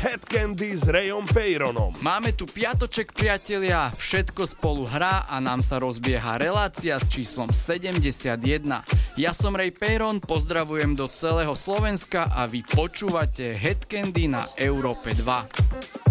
Head Candy s Rayom Peyronom. Máme tu piatoček, priatelia, všetko spolu hrá a nám sa rozbieha relácia s číslom 71. Ja som Ray Peyron, pozdravujem do celého Slovenska a vy počúvate Head Candy na Európe 2.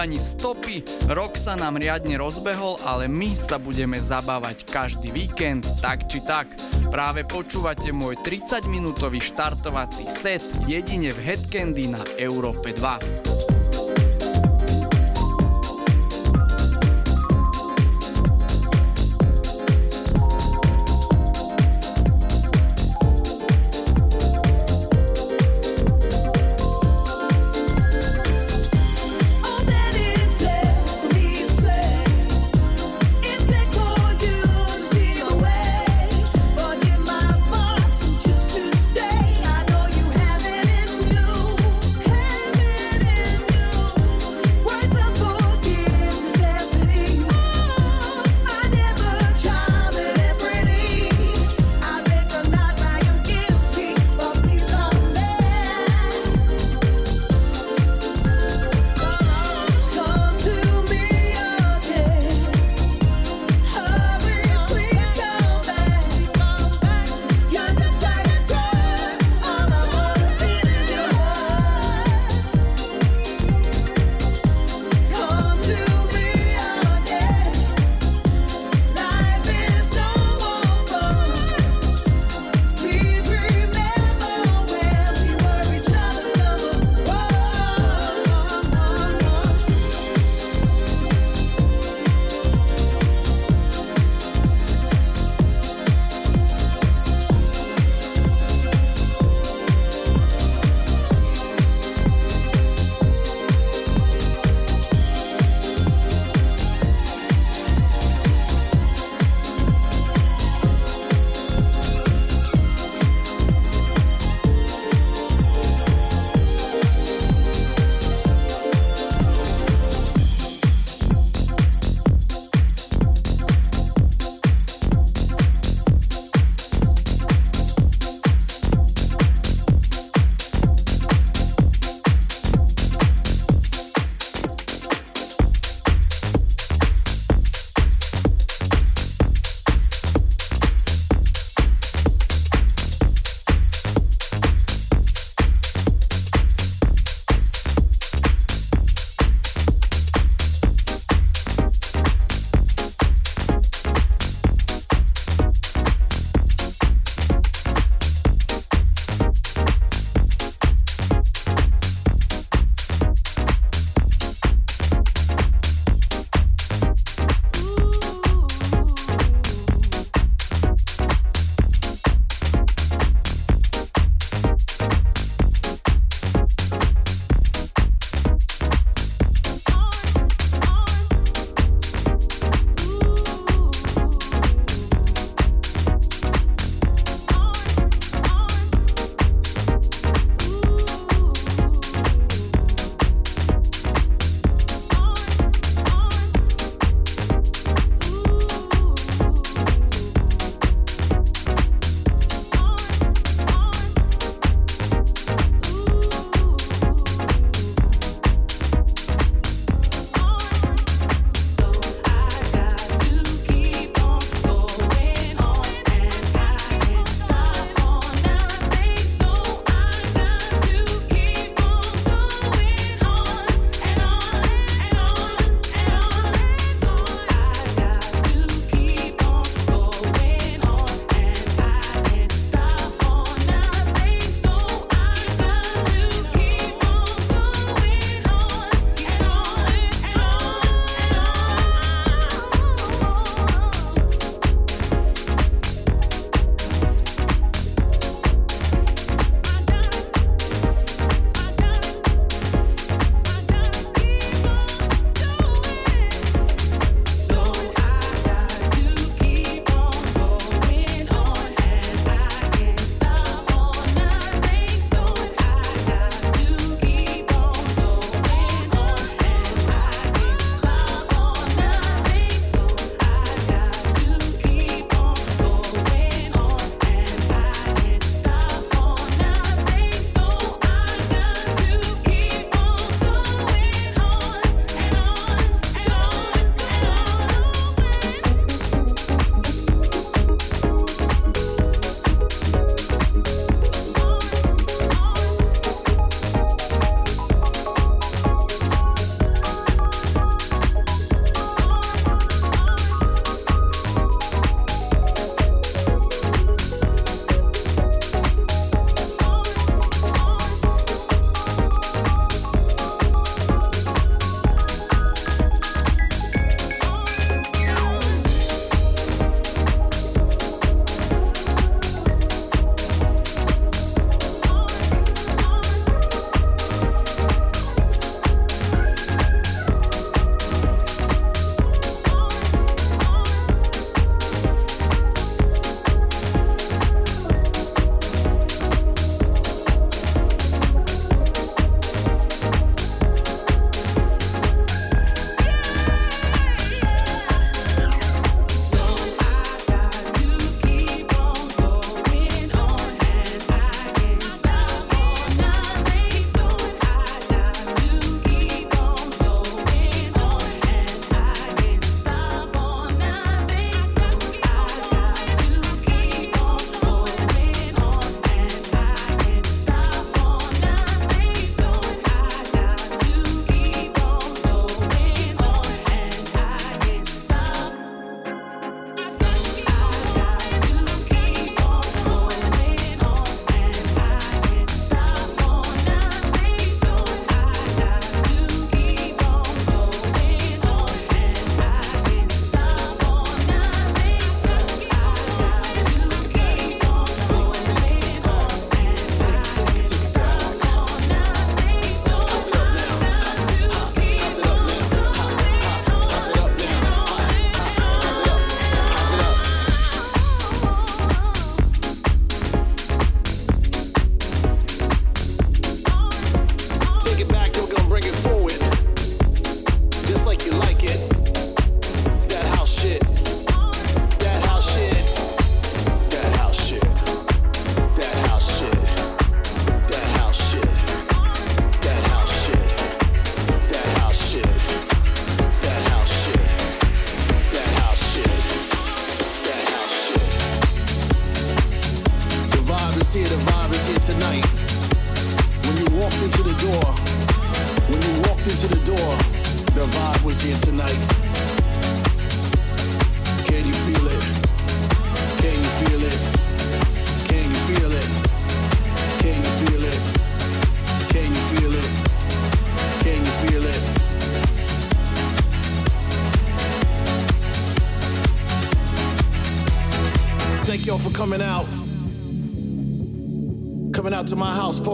ani stopy, rok sa nám riadne rozbehol, ale my sa budeme zabávať každý víkend, tak či tak. Práve počúvate môj 30-minútový štartovací set jedine v Headcandy na Európe 2.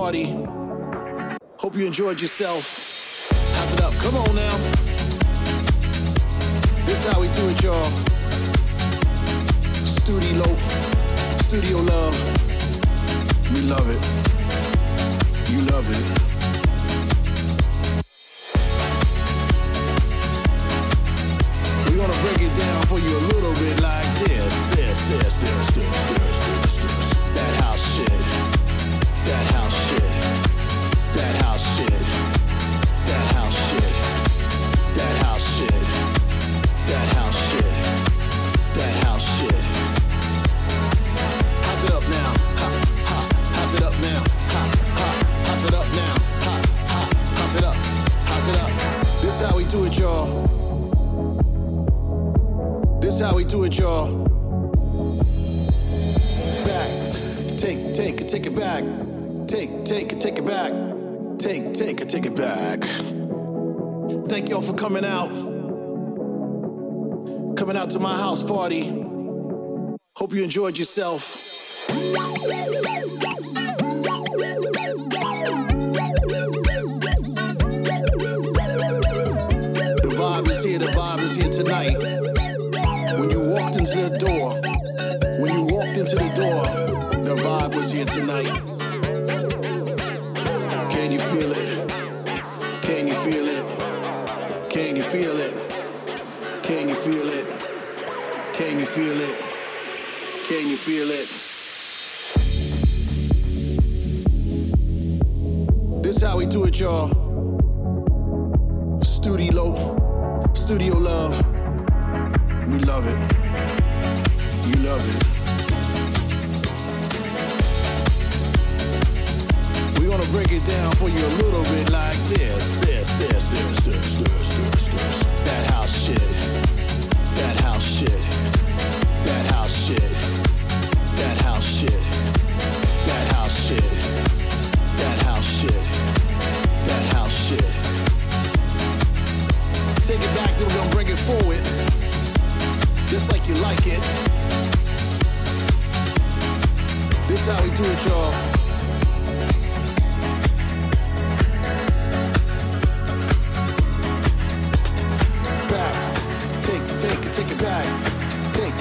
party. Hope you enjoyed yourself. Enjoyed yourself. The vibe is here, the vibe is here tonight When you walked into the door, when you walked into the door, the vibe was here tonight. Can you feel it? Can you feel it? Can you feel it? Can you feel it? Can you feel it? Can you feel it? This how we do it, y'all. Studio, studio love. We love it you love it. We're gonna break it down for you a little bit like this, this, this, this, this, this, this, this. That house shit. That house shit. Just like you like it. This how we do it, y'all. Back, take take, take it back. Take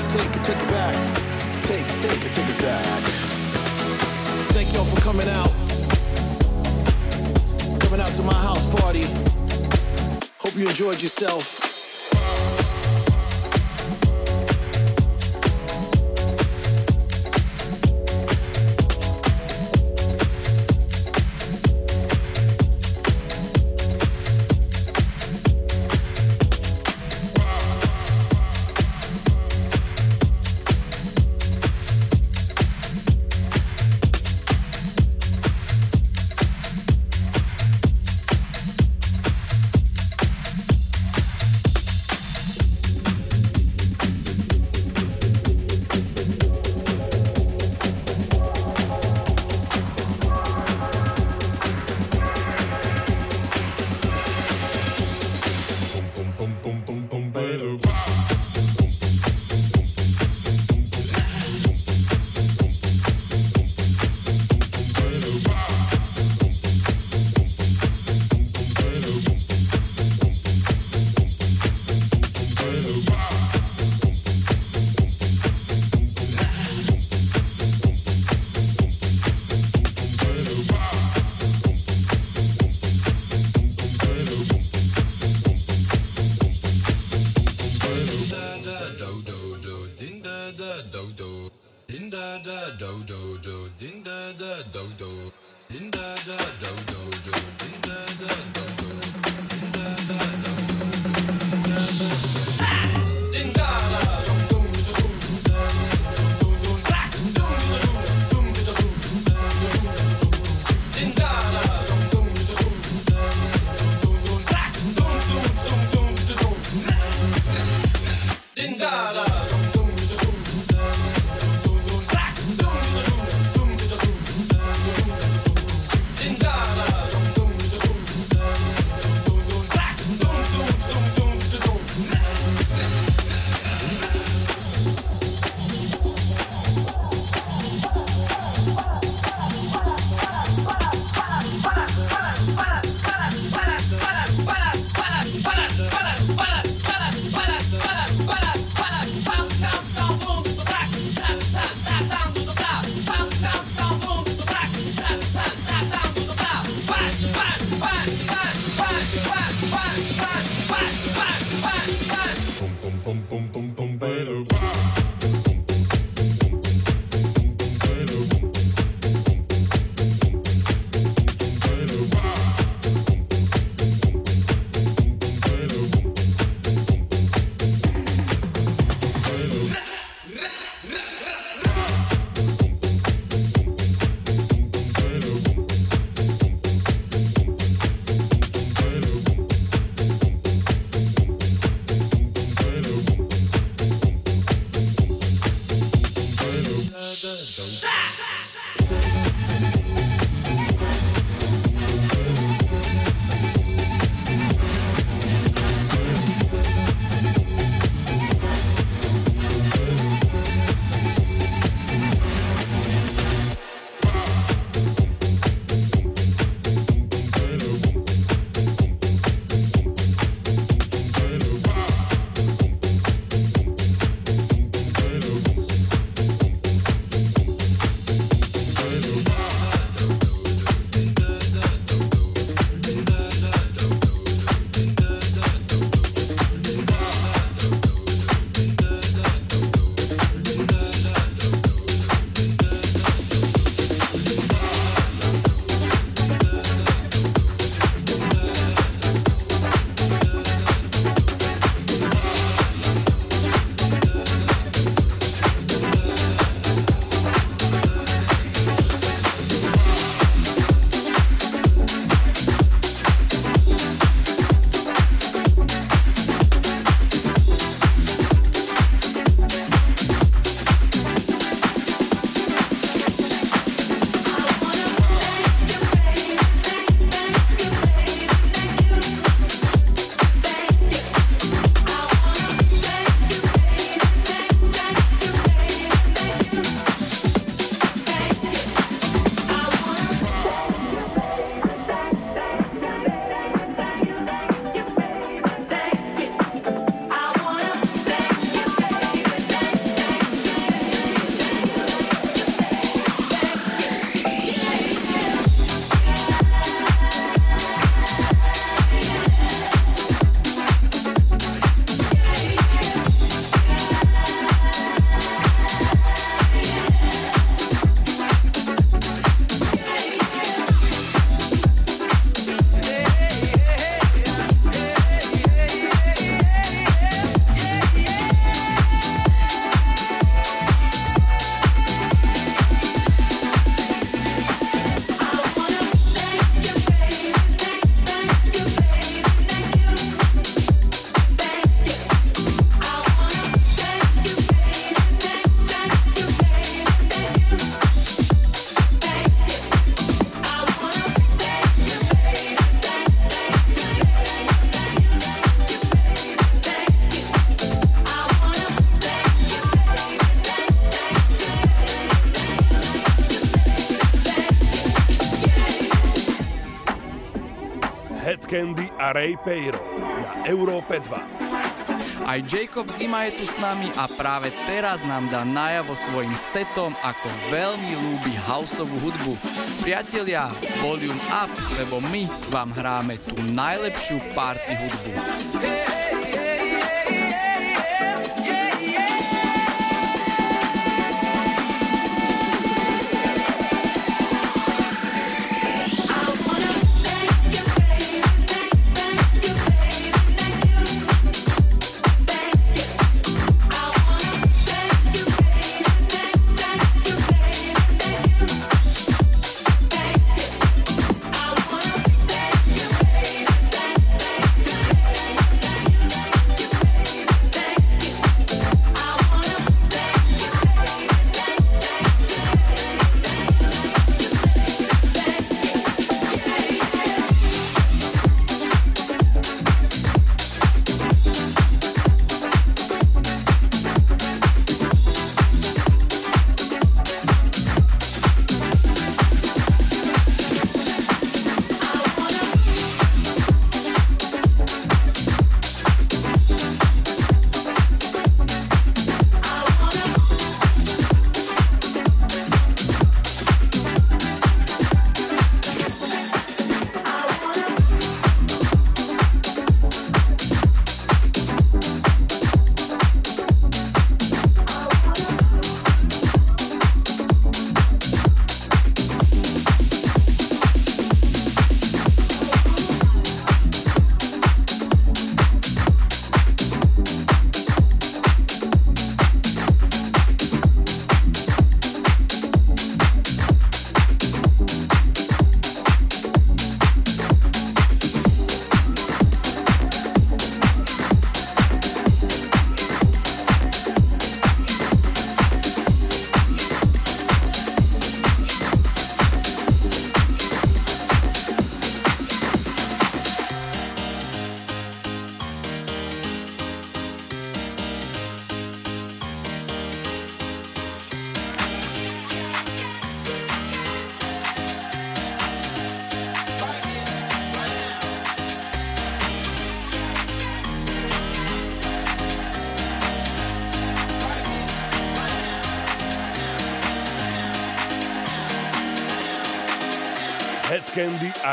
a Ray Peiro na Európe 2. Aj Jacob Zima je tu s nami a práve teraz nám dá najavo svojim setom, ako veľmi ľúbi houseovú hudbu. Priatelia, volume up, lebo my vám hráme tú najlepšiu party hudbu.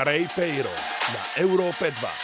A Ray Peiro na Európe 2.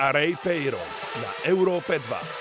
a Ray Payron na Európe 2.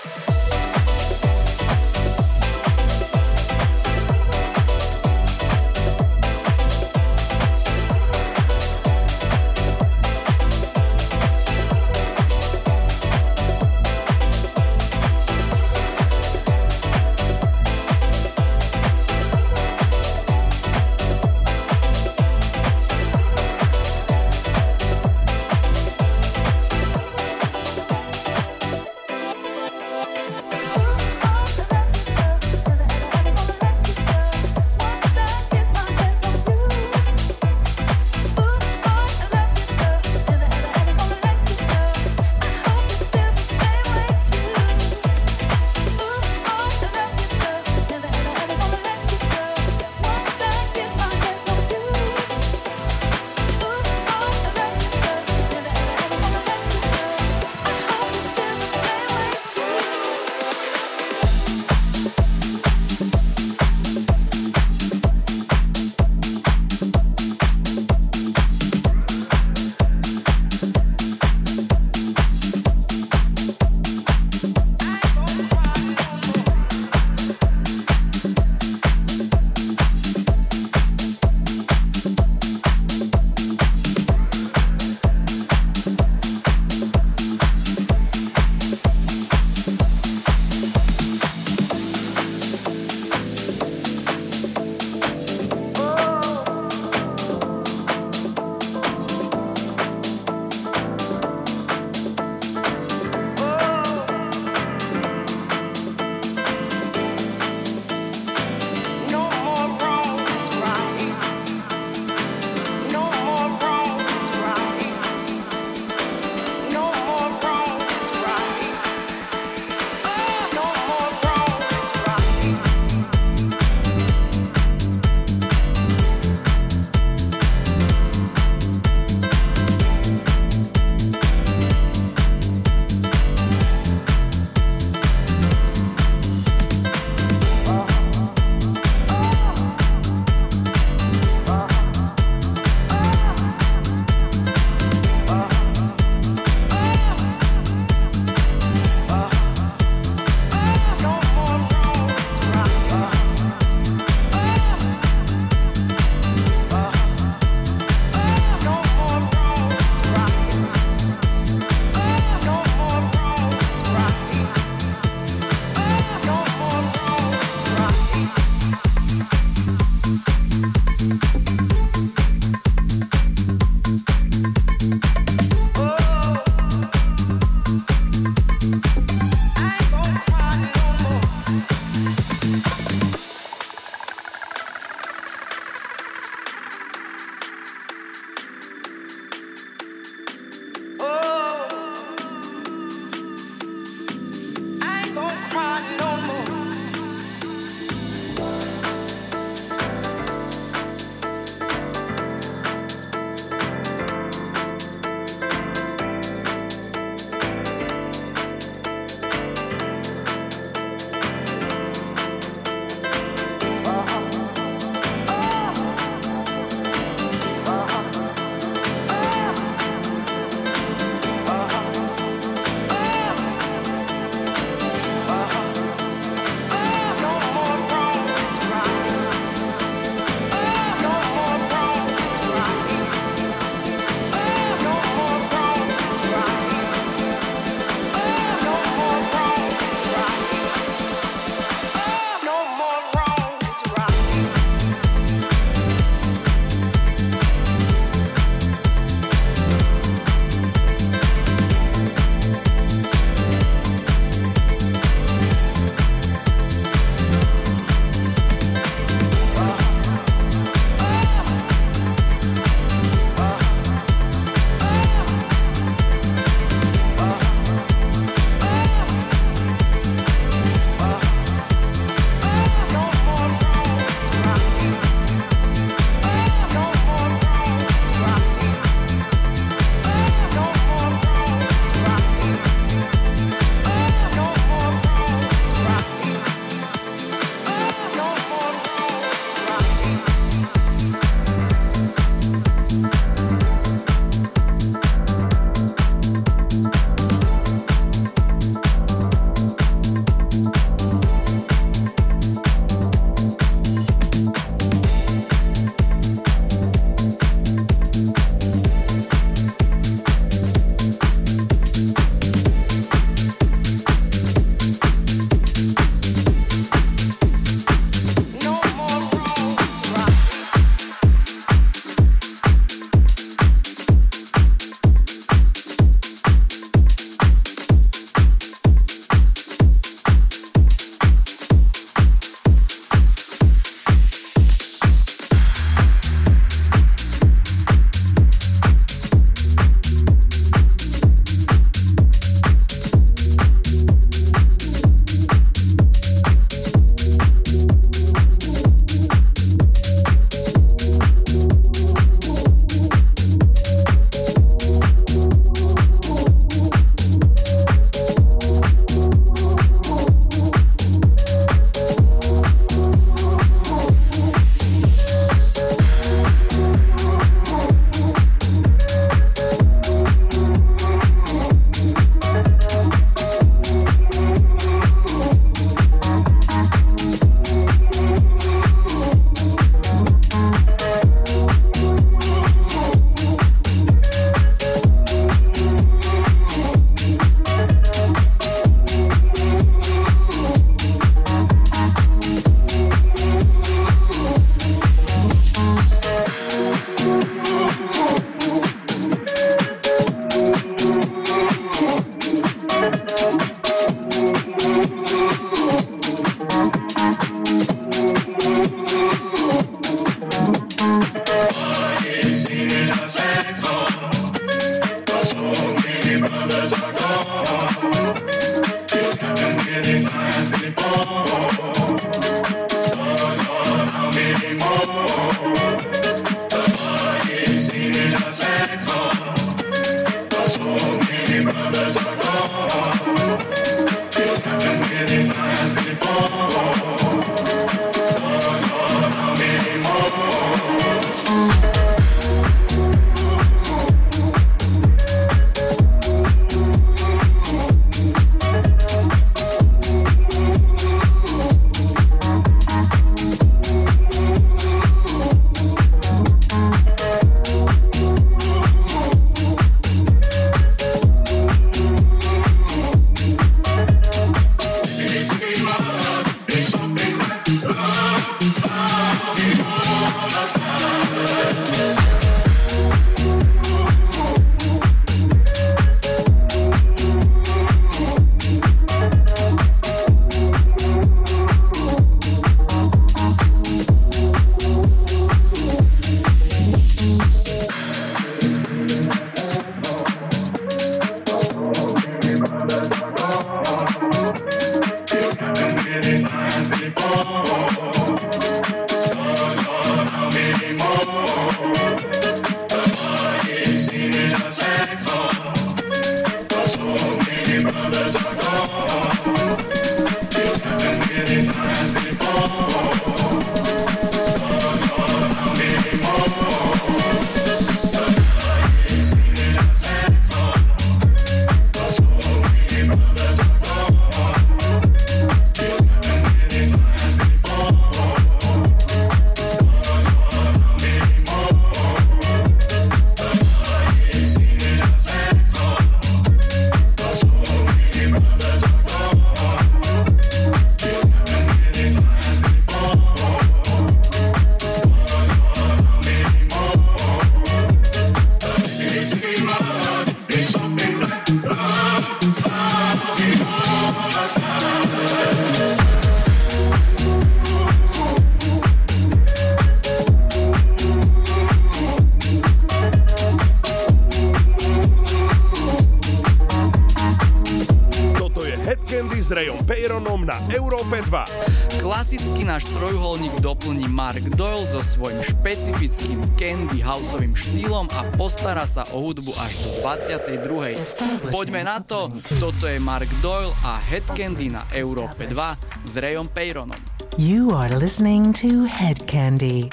Klasicky náš trojuholník doplní Mark Doyle so svojím špecifickým candy houseovým štýlom a postará sa o hudbu až do 22. Poďme na to, toto je Mark Doyle a Head Candy na Európe 2 s Rayom Peyronom. You are listening to Head Candy.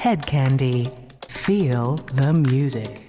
Head Candy. Feel the music.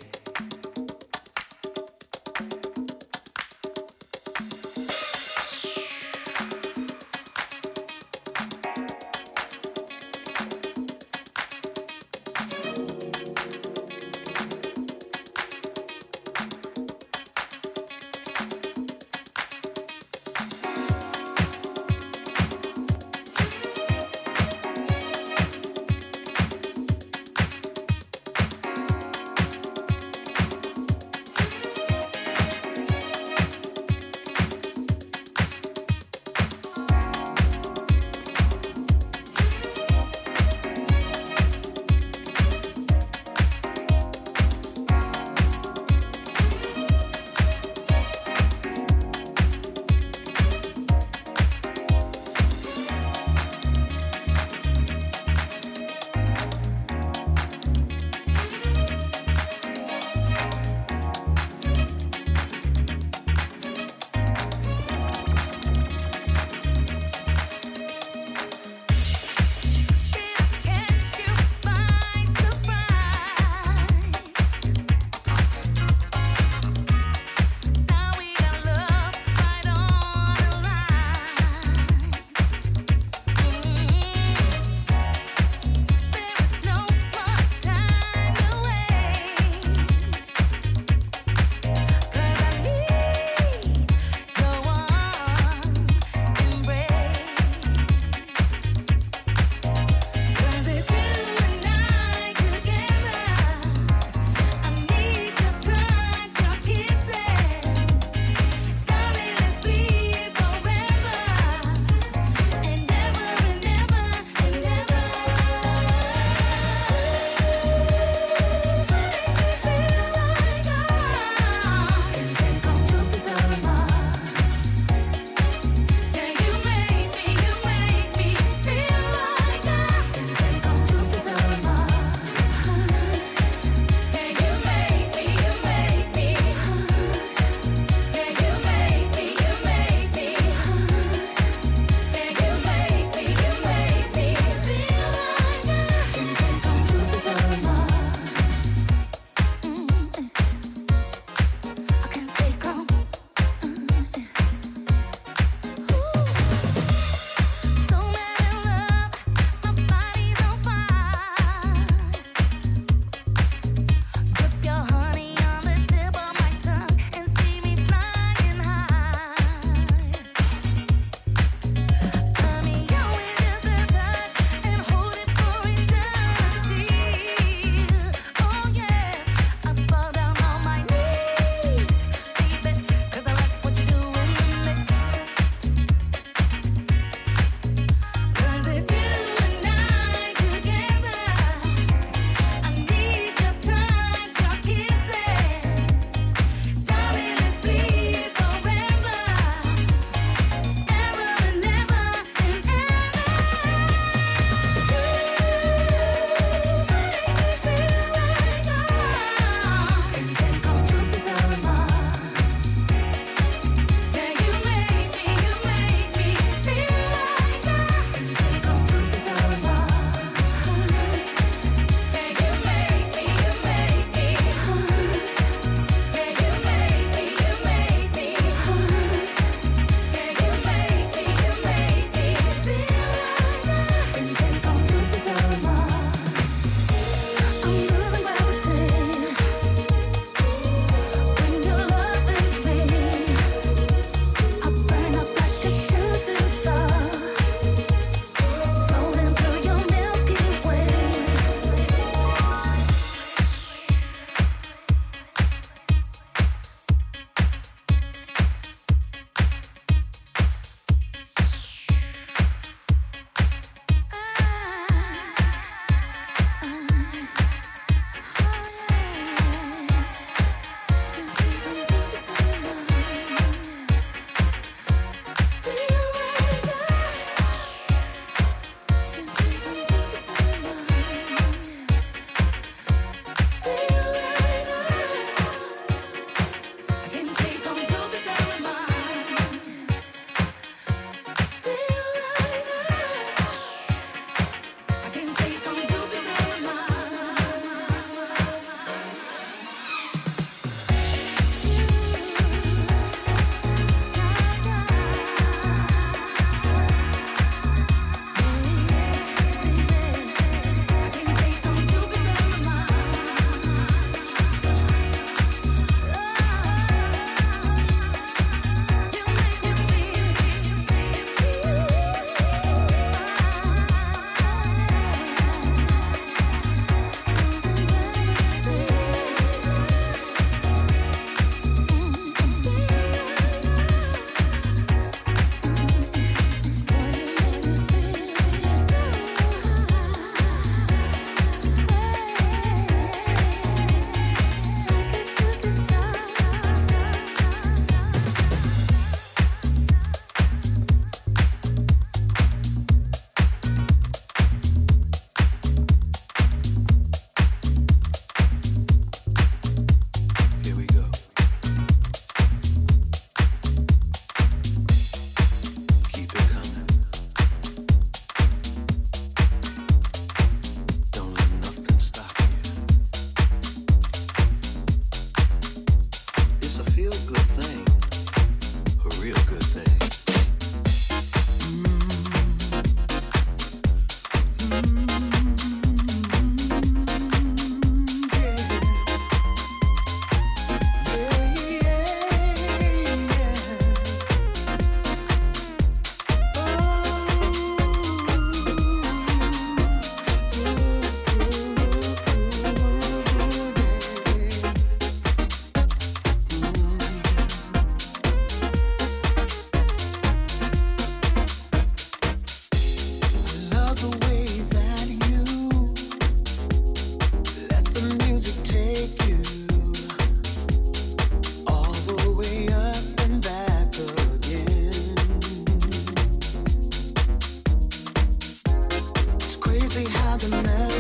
I'll never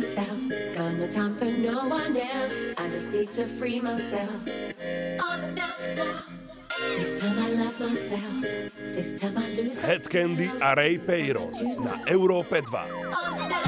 myself. Got no time for no one else. I just need to free myself. On the dance floor. This time I love myself. This time I lose myself. Head Candy Array Ray Peiro na Európe 2.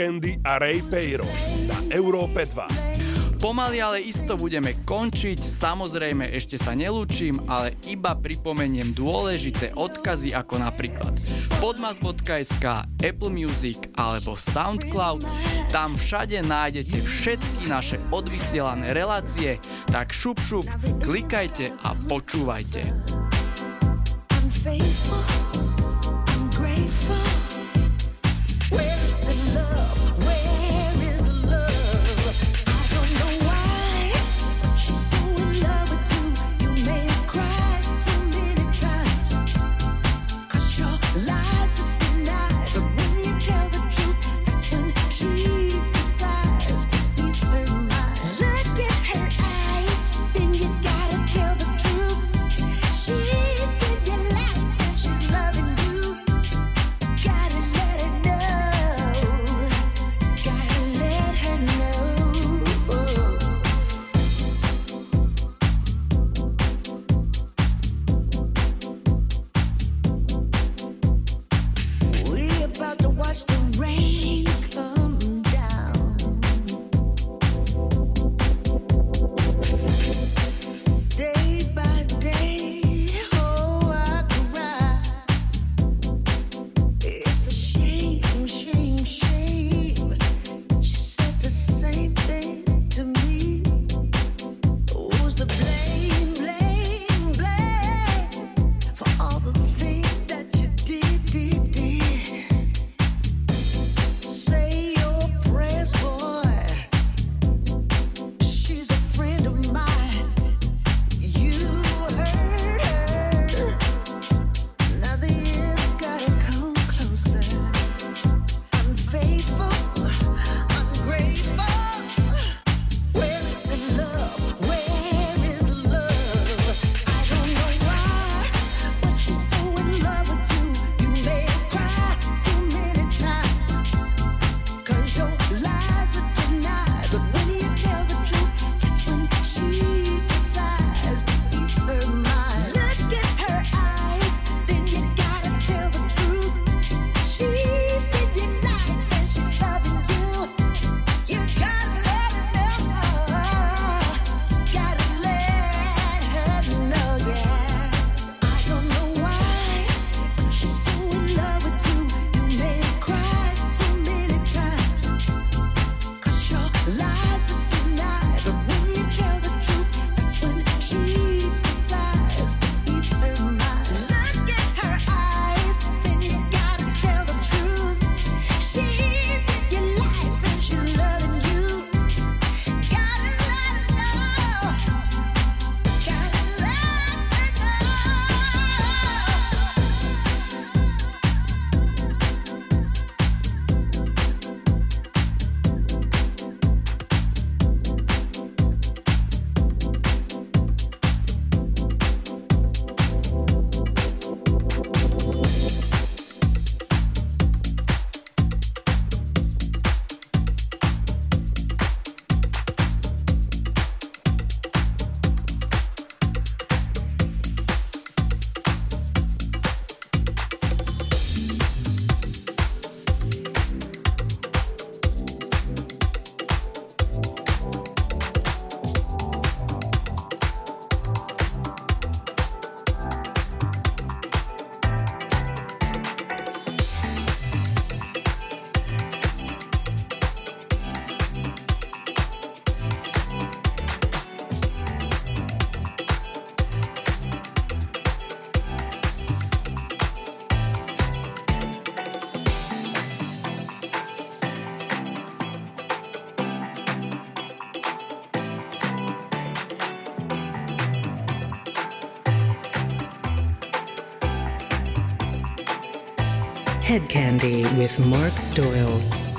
Candy a Ray Peiro na Európe 2. Pomaly ale isto budeme končiť, samozrejme ešte sa nelúčim, ale iba pripomeniem dôležité odkazy ako napríklad podmas.sk, Apple Music alebo Soundcloud. Tam všade nájdete všetky naše odvysielané relácie, tak šup šup, klikajte a počúvajte. I'm faithful, Head Candy with Mark Doyle.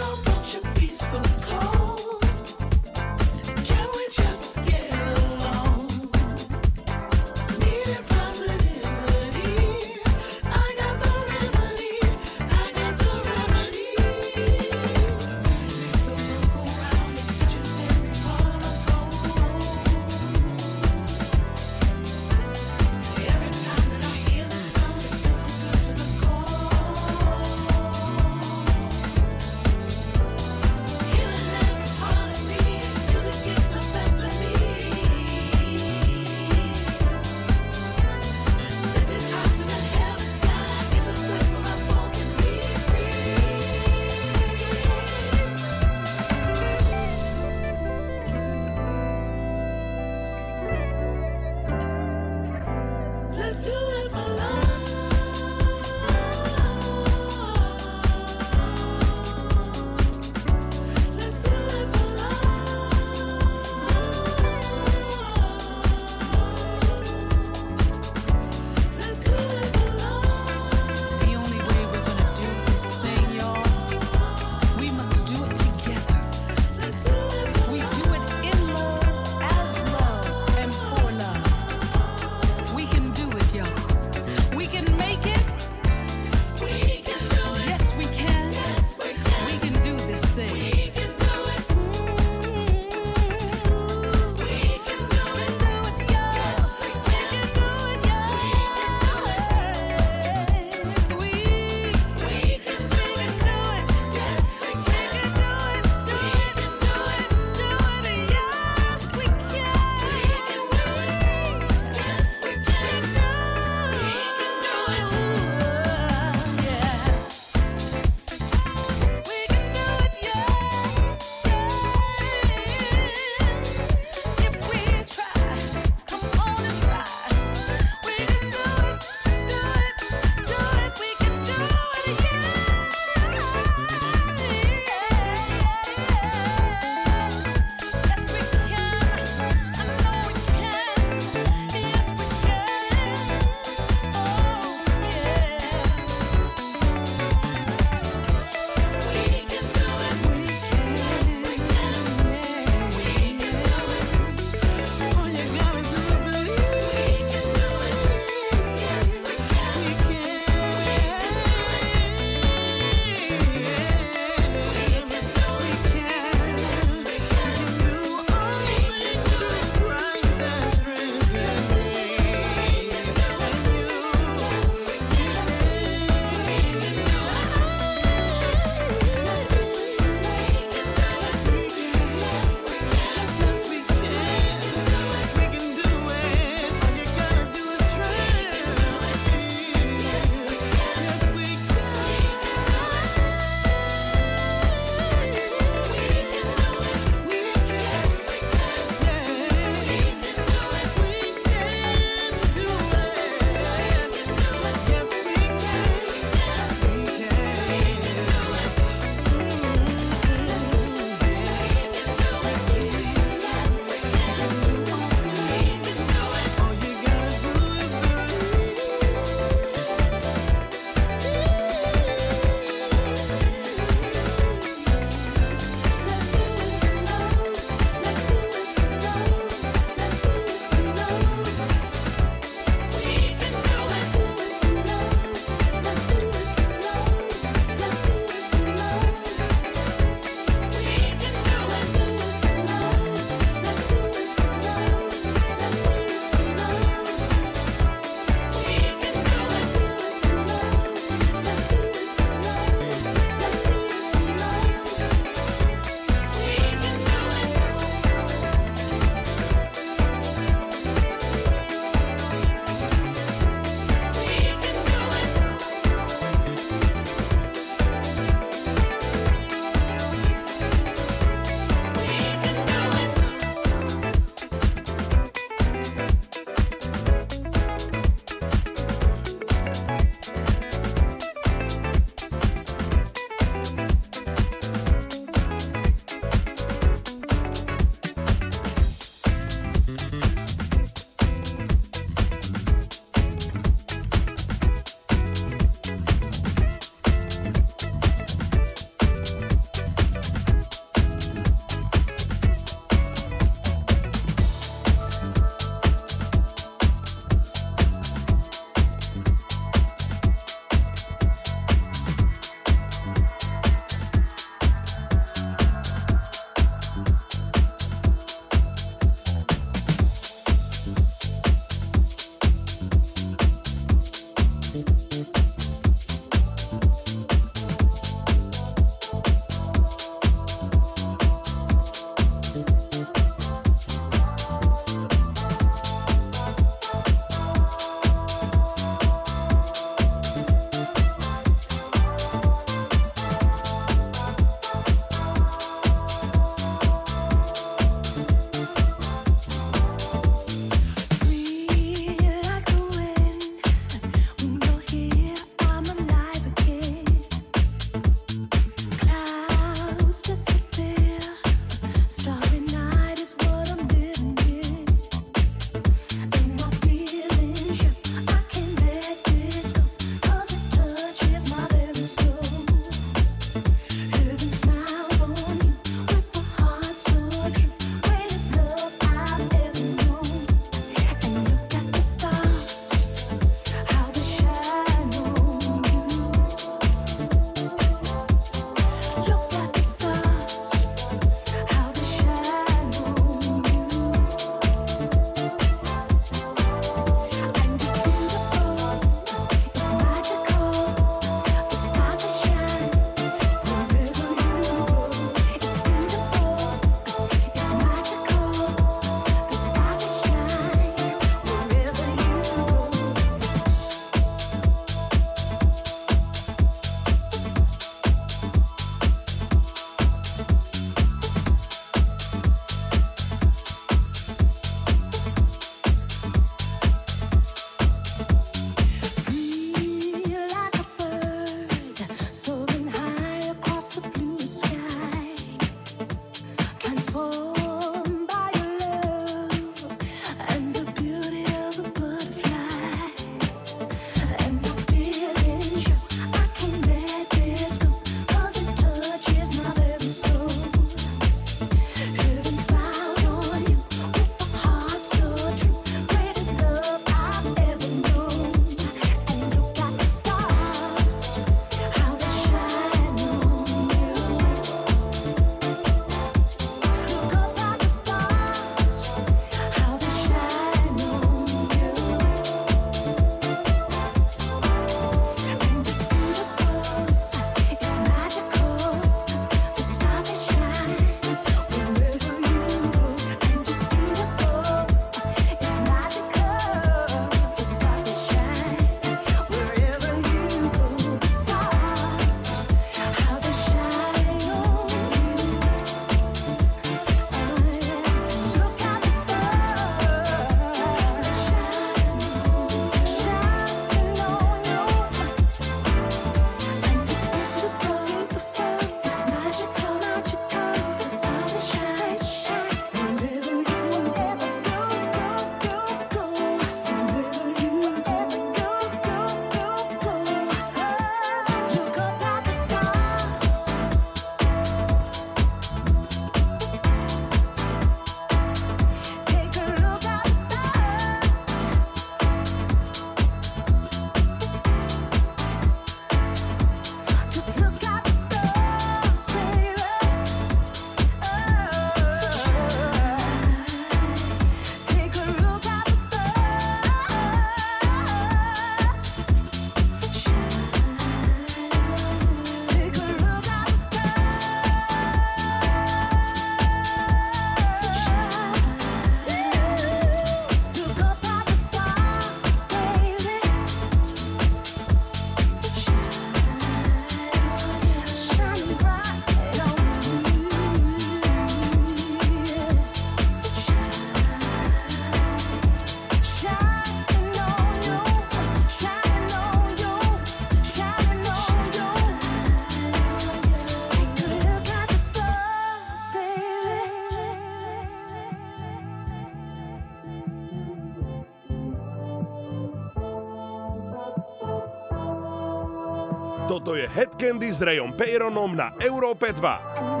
Candy s Rayom Peyronom na Európe 2.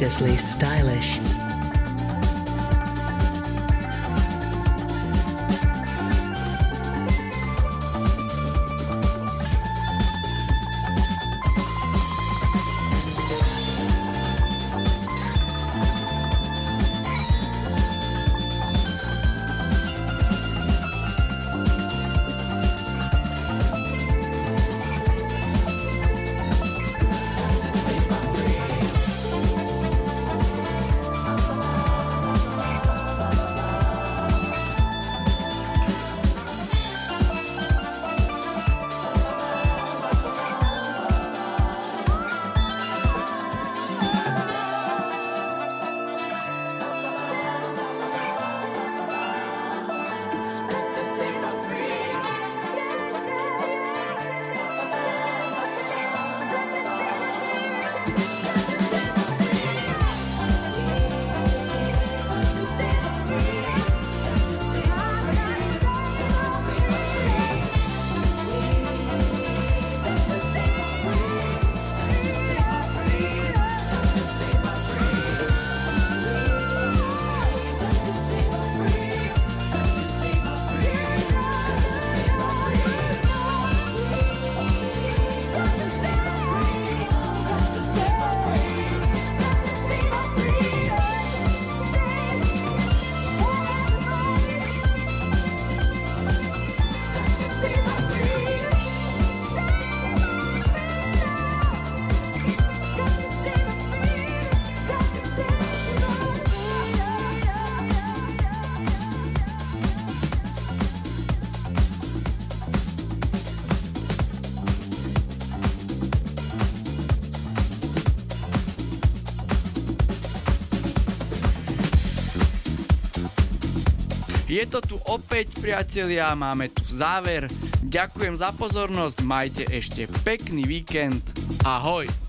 deliciously stylish. opäť, priatelia, máme tu záver. Ďakujem za pozornosť, majte ešte pekný víkend. Ahoj!